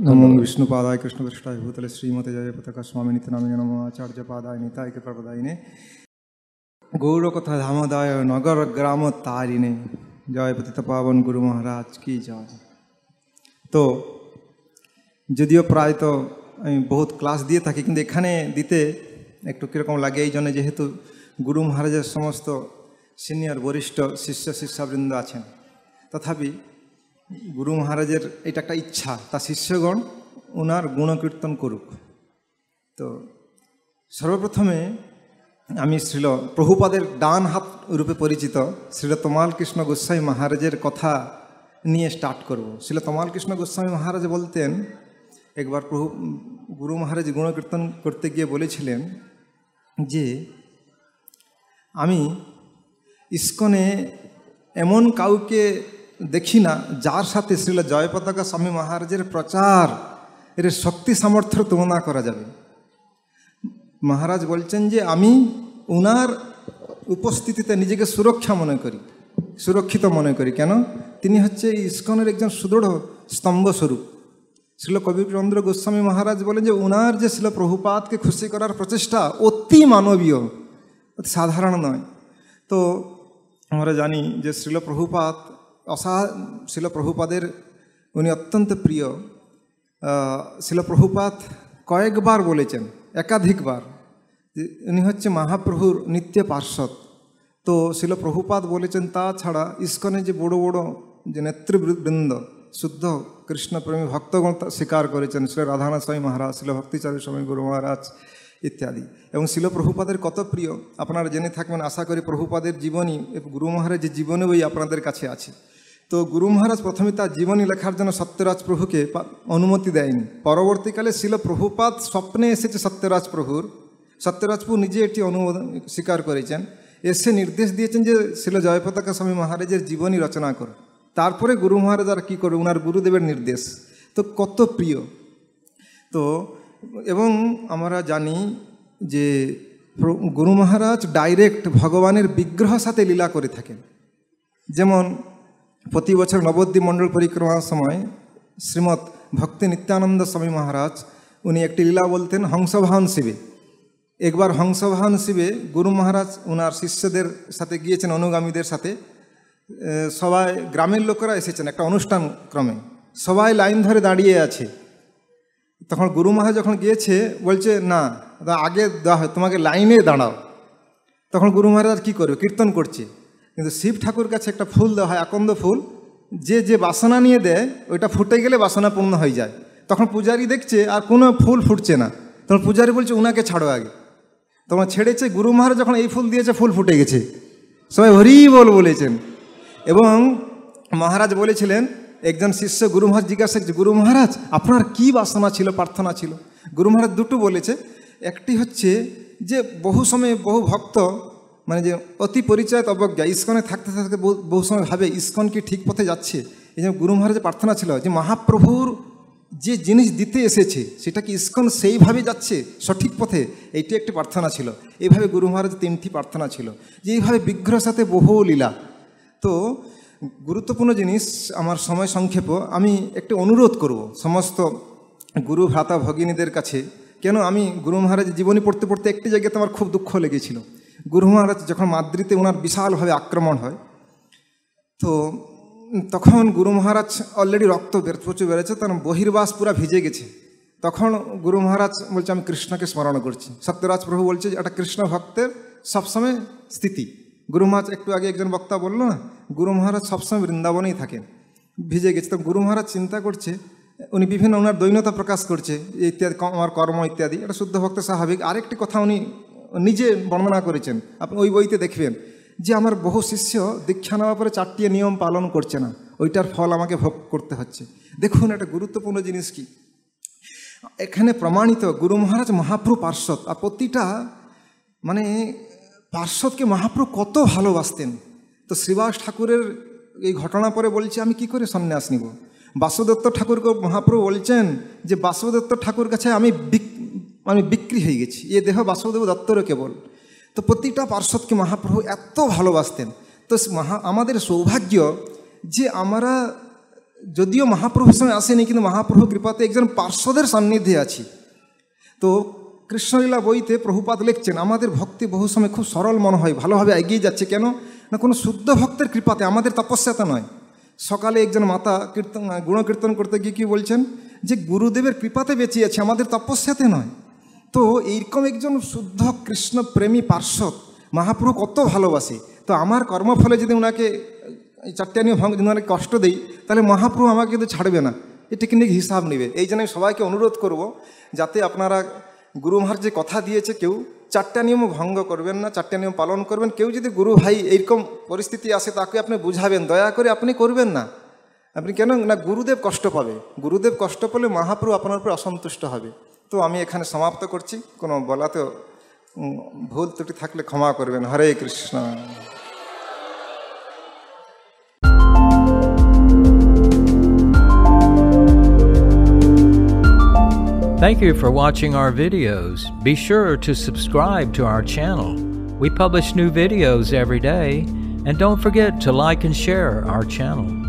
নমো বিষ্ণুপাদায় কৃষ্ণপৃষ্ঠায় ভূতলে শ্রীমতে জয় পতাকা স্বামী নিত্যনামিনে নম আচার্য পাদায় নিতায় কৃপাদায়িনে গৌরকথা ধামদায় নগর গ্রাম তারিণে জয় পতিত পাবন গুরু মহারাজ কি জয় তো যদিও প্রায় তো আমি বহুত ক্লাস দিয়ে থাকি কিন্তু এখানে দিতে একটু কীরকম লাগে এই জন্য যেহেতু গুরু মহারাজের সমস্ত সিনিয়র বরিষ্ঠ শিষ্য শিষ্যাবৃন্দ আছেন তথাপি গুরু মহারাজের এটা একটা ইচ্ছা, তা শিষ্যগণ ওনার গুণকীর্তন করুক। তো সর্বপ্রথমে আমি শ্রীল প্রভুপাদের ডান হাত রূপে পরিচিত শ্রীল তমাল কৃষ্ণ গোস্বামী মহারাজের কথা নিয়ে স্টার্ট করব। শ্রীল তমাল কৃষ্ণ গোস্বামী মহারাজ বলতেন, একবার প্রভু, গুরু মহারাজ গুণকীর্তন করতে গিয়ে বলেছিলেন যে, আমি ইস্কনে এমন কাউকে দেখি না, যার সাথে শ্রীল জয় পতাকা স্বামী মহারাজের প্রচার, এর শক্তি সামর্থ্য তুলনা করা যাবে। মহারাজ বলছেন যে, আমি উনার উপস্থিতিতে নিজেকে সুরক্ষা মনে করি, সুরক্ষিত মনে করি। কেন? তিনি হচ্ছে ইস্কনের একজন সুদৃঢ় স্তম্ভস্বরূপ শিল কবিচন্দ্র গোস্বামী মহারাজ বলেন যে, উনার যে শিল প্রভুপাতকে খুশি করার প্রচেষ্টা অতি মানবীয়, অতি সাধারণ নয়। তো আমরা জানি যে শ্রীল প্রভুপাত অসা শিল প্রভুপাদের উনি অত্যন্ত প্রিয় শিল প্রভুপাত কয়েকবার বলেছেন, একাধিকবার উনি হচ্ছে মহাপ্রভুর নিত্য পার্শ্বদ। তো শিল প্রভুপাত বলেছেন তাছাড়া ইস্কনে যে বড় বড় যে নেতৃবৃন্দ, শুদ্ধ কৃষ্ণপ্রেমী ভক্তগণ স্বীকার করেছেন, শ্রী রাধানাথ স্বামী মহারাজ শিল ভক্তিচারী স্বামী গুরু মহারাজ ইত্যাদি। এবং শিল প্রভুপাদের কত প্রিয়, আপনারা জেনে থাকবেন, আশা করি প্রভুপাদের জীবনী, গুরু মহারাজের জীবনী বই আপনাদের কাছে আছে। তো গুরু মহারাজ প্রথমে তার জীবনী লেখার জন্য সত্যরাজ প্রভুকে অনুমতি দেয়নি। পরবর্তীকালে শিল প্রভুপাত স্বপ্নে এসেছে সত্যরাজ প্রভুর। সত্যরাজপুর নিজে এটি অনুমোদন স্বীকার করেছেন। এসে নির্দেশ দিয়েছেন যে শিল জয়পতাকা স্বামী মহারাজের জীবনী রচনা করো তারপরে গুরু মহারাজ আর কী করবে? ওনার গুরুদেবের নির্দেশ। তো কত প্রিয়। তো এবং আমরা জানি যে গুরু মহারাজ ডাইরেক্ট ভগবানের বিগ্রহ সাথে লীলা করে থাকেন। যেমন প্রতি বছর নবদ্বীপ মণ্ডল পরিক্রমার সময় শ্রীমৎ ভক্তি নিত্যানন্দ স্বামী মহারাজ, উনি একটি লীলা বলতেন হংসবাহন শিবে। একবার হংসবাহন শিবে গুরু মহারাজ ওনার শিষ্যদের সাথে গিয়েছেন, অনুগামীদের সাথে। সবাই গ্রামের লোকেরা এসেছেন একটা অনুষ্ঠান ক্রমে। সবাই লাইন ধরে দাঁড়িয়ে আছে। তখন গুরু মহারাজ যখন গিয়েছে, বলছে, না, আগে দেওয়া হয় তোমাকে লাইনে দাঁড়াও। তখন গুরু মহারাজ কী করবে? কীর্তন করছে। কিন্তু শিব ঠাকুর কাছে একটা ফুল দেওয়া হয়, আকন্দ ফুল। যে যে বাসনা নিয়ে দেয়, ওইটা ফুটে গেলে বাসনা পূর্ণ হয়ে যায়। তখন পূজারি দেখছে আর কোনো ফুল ফুটছে না। তখন পূজারি বলছে, উনাকে ছাড়ো আগে। তখন ছেড়েছে, গুরু মহারাজ যখন এই ফুল দিয়েছে, ফুল ফুটে গেছে। সবাই হরি বল বলেছেন। এবং মহারাজ বলেছিলেন, একজন শিষ্য গুরু মহারাজ জিজ্ঞাসা করছে, গুরু মহারাজ, আপনার কি বাসনা ছিল, প্রার্থনা ছিল? গুরু মহারাজ দুটো বলেছে। একটি হচ্ছে যে বহু সময় বহু ভক্ত মানে যে অতি পরিচয় অবজ্ঞা ইস্কনে থাকতে থাকতে বহু সময় ভাবে, ইস্কন কি ঠিক পথে যাচ্ছে? এই জন্য গুরু মহারাজের প্রার্থনা ছিল যে মহাপ্রভুর যে জিনিস দিতে এসেছে, সেটা কি ইস্কন সেইভাবে যাচ্ছে, সঠিক পথে? এইটি একটি প্রার্থনা ছিল। এইভাবে গুরু মহারাজ তিনটি প্রার্থনা ছিল। যে এইভাবে বিগ্রহ সাথে বহু লীলা। তো গুরুত্বপূর্ণ জিনিস আমার সময় সংক্ষেপ, আমি একটি অনুরোধ করব সমস্ত গুরু ভ্রাতা ভগিনীদের কাছে। কেন আমি গুরু মহারাজের জীবনী পড়তে পড়তে একটি জায়গাতে আমার খুব দুঃখ লেগেছিল। গুরু মহারাজ যখন মাদ্রিতে ওনার বিশালভাবে আক্রমণ হয়, তো তখন গুরু মহারাজ অলরেডি রক্ত বের, প্রচুর বেড়েছে, তার বহির্বাস পুরা ভিজে গেছে। তখন গুরু মহারাজ বলছে, আমি কৃষ্ণকে স্মরণ করছি। সত্যরাজ প্রভু বলছে এটা কৃষ্ণ ভক্তের সবসময় স্থিতি। গুরু মহারাজ একটু আগে একজন বক্তা বলল না, গুরু মহারাজ সবসময় বৃন্দাবনেই থাকেন, ভিজে গেছে। তো গুরু মহারাজ চিন্তা করছে, উনি বিভিন্ন ওনার দৈন্যতা প্রকাশ করছে, ইত্যাদি আমার কর্ম ইত্যাদি, এটা শুদ্ধ ভক্ত স্বাভাবিক। আরেকটি কথা উনি নিজে বর্ণনা করেছেন। আপনি ওই বইতে দেখবেন যে আমার বহু শিষ্য দীক্ষা নেওয়ার পরে চারটি নিয়ম পালন করছে না। ওইটার ফল আমাকে ভোগ করতে হচ্ছে। দেখুন, একটা গুরুত্বপূর্ণ জিনিস কি? এখানে প্রমাণিত গুরু মহারাজ মহাপ্রু পার্শ্বদ, আর প্রতিটা মানে পার্শ্বদকে মহাপ্রু কত ভালোবাসতেন। তো শ্রীবাস ঠাকুরের এই ঘটনা পরে বলছে, আমি কি করে সন্ন্যাস নিব? বাসুদত্ত ঠাকুরকে মহাপ্রভু বলছেন যে বাসুদত্ত ঠাকুর কাছে আমি আমি বিক্রি হয়ে গেছি। এ দেহ বাসুদেব দত্তরও কেবল। তো প্রতিটা পার্শ্বদকে মহাপ্রভু এত ভালোবাসতেন। তো মহা, আমাদের সৌভাগ্য যে আমরা যদিও মহাপ্রভুর সঙ্গে আসেনি, কিন্তু মহাপ্রভু কৃপাতে একজন পার্শ্বদের সান্নিধ্যে আছি। তো কৃষ্ণলীলা বইতে প্রভুপাত লিখছেন, আমাদের ভক্তি বহু সময় খুব সরল মনে হয়, ভালোভাবে এগিয়ে যাচ্ছে। কেন? না, কোনো শুদ্ধ ভক্তের কৃপাতে আমাদের তপস্যাতা নয়। সকালে একজন মাতা কীর্তন, গুণকীর্তন করতে গিয়ে কী বলছেন? যে গুরুদেবের কৃপাতে বেঁচে আছে, আমাদের তপস্যাতে নয়। তো এইরকম একজন শুদ্ধ কৃষ্ণ প্রেমী পার্শ্বদ, মহাপ্রভু কত ভালোবাসে। তো আমার কর্মফলে যদি ওনাকে চারটানীয় ভঙ্গ যদি ওনাকে কষ্ট দেই, তাহলে মহাপ্রভু আমাকে কিন্তু ছাড়বে না। এটা কিন্তু হিসাব নেবে। এই জন্য আমি সবাইকে অনুরোধ করব, যাতে আপনারা গুরু যে কথা দিয়েছে, কেউ চারটা নিয়ম ভঙ্গ করবেন না চারটা নিয়ম পালন করবেন। কেউ যদি গুরু ভাই এইরকম পরিস্থিতি আসে, তাকে আপনি বুঝাবেন, দয়া করে আপনি করবেন না। আপনি কেন না, গুরুদেব কষ্ট পাবে। গুরুদেব কষ্ট পেলে মহাপ্রভু আপনার উপর অসন্তুষ্ট হবে। তো আমি এখানে সমাপ্ত করছি কোনো বলাতেও ভুল ত্রুটি থাকলে ক্ষমা করবেন হরে Krishna Thank you for watching our videos. Be sure to subscribe to our channel. We publish new videos every day, and don't forget to like and share our channel.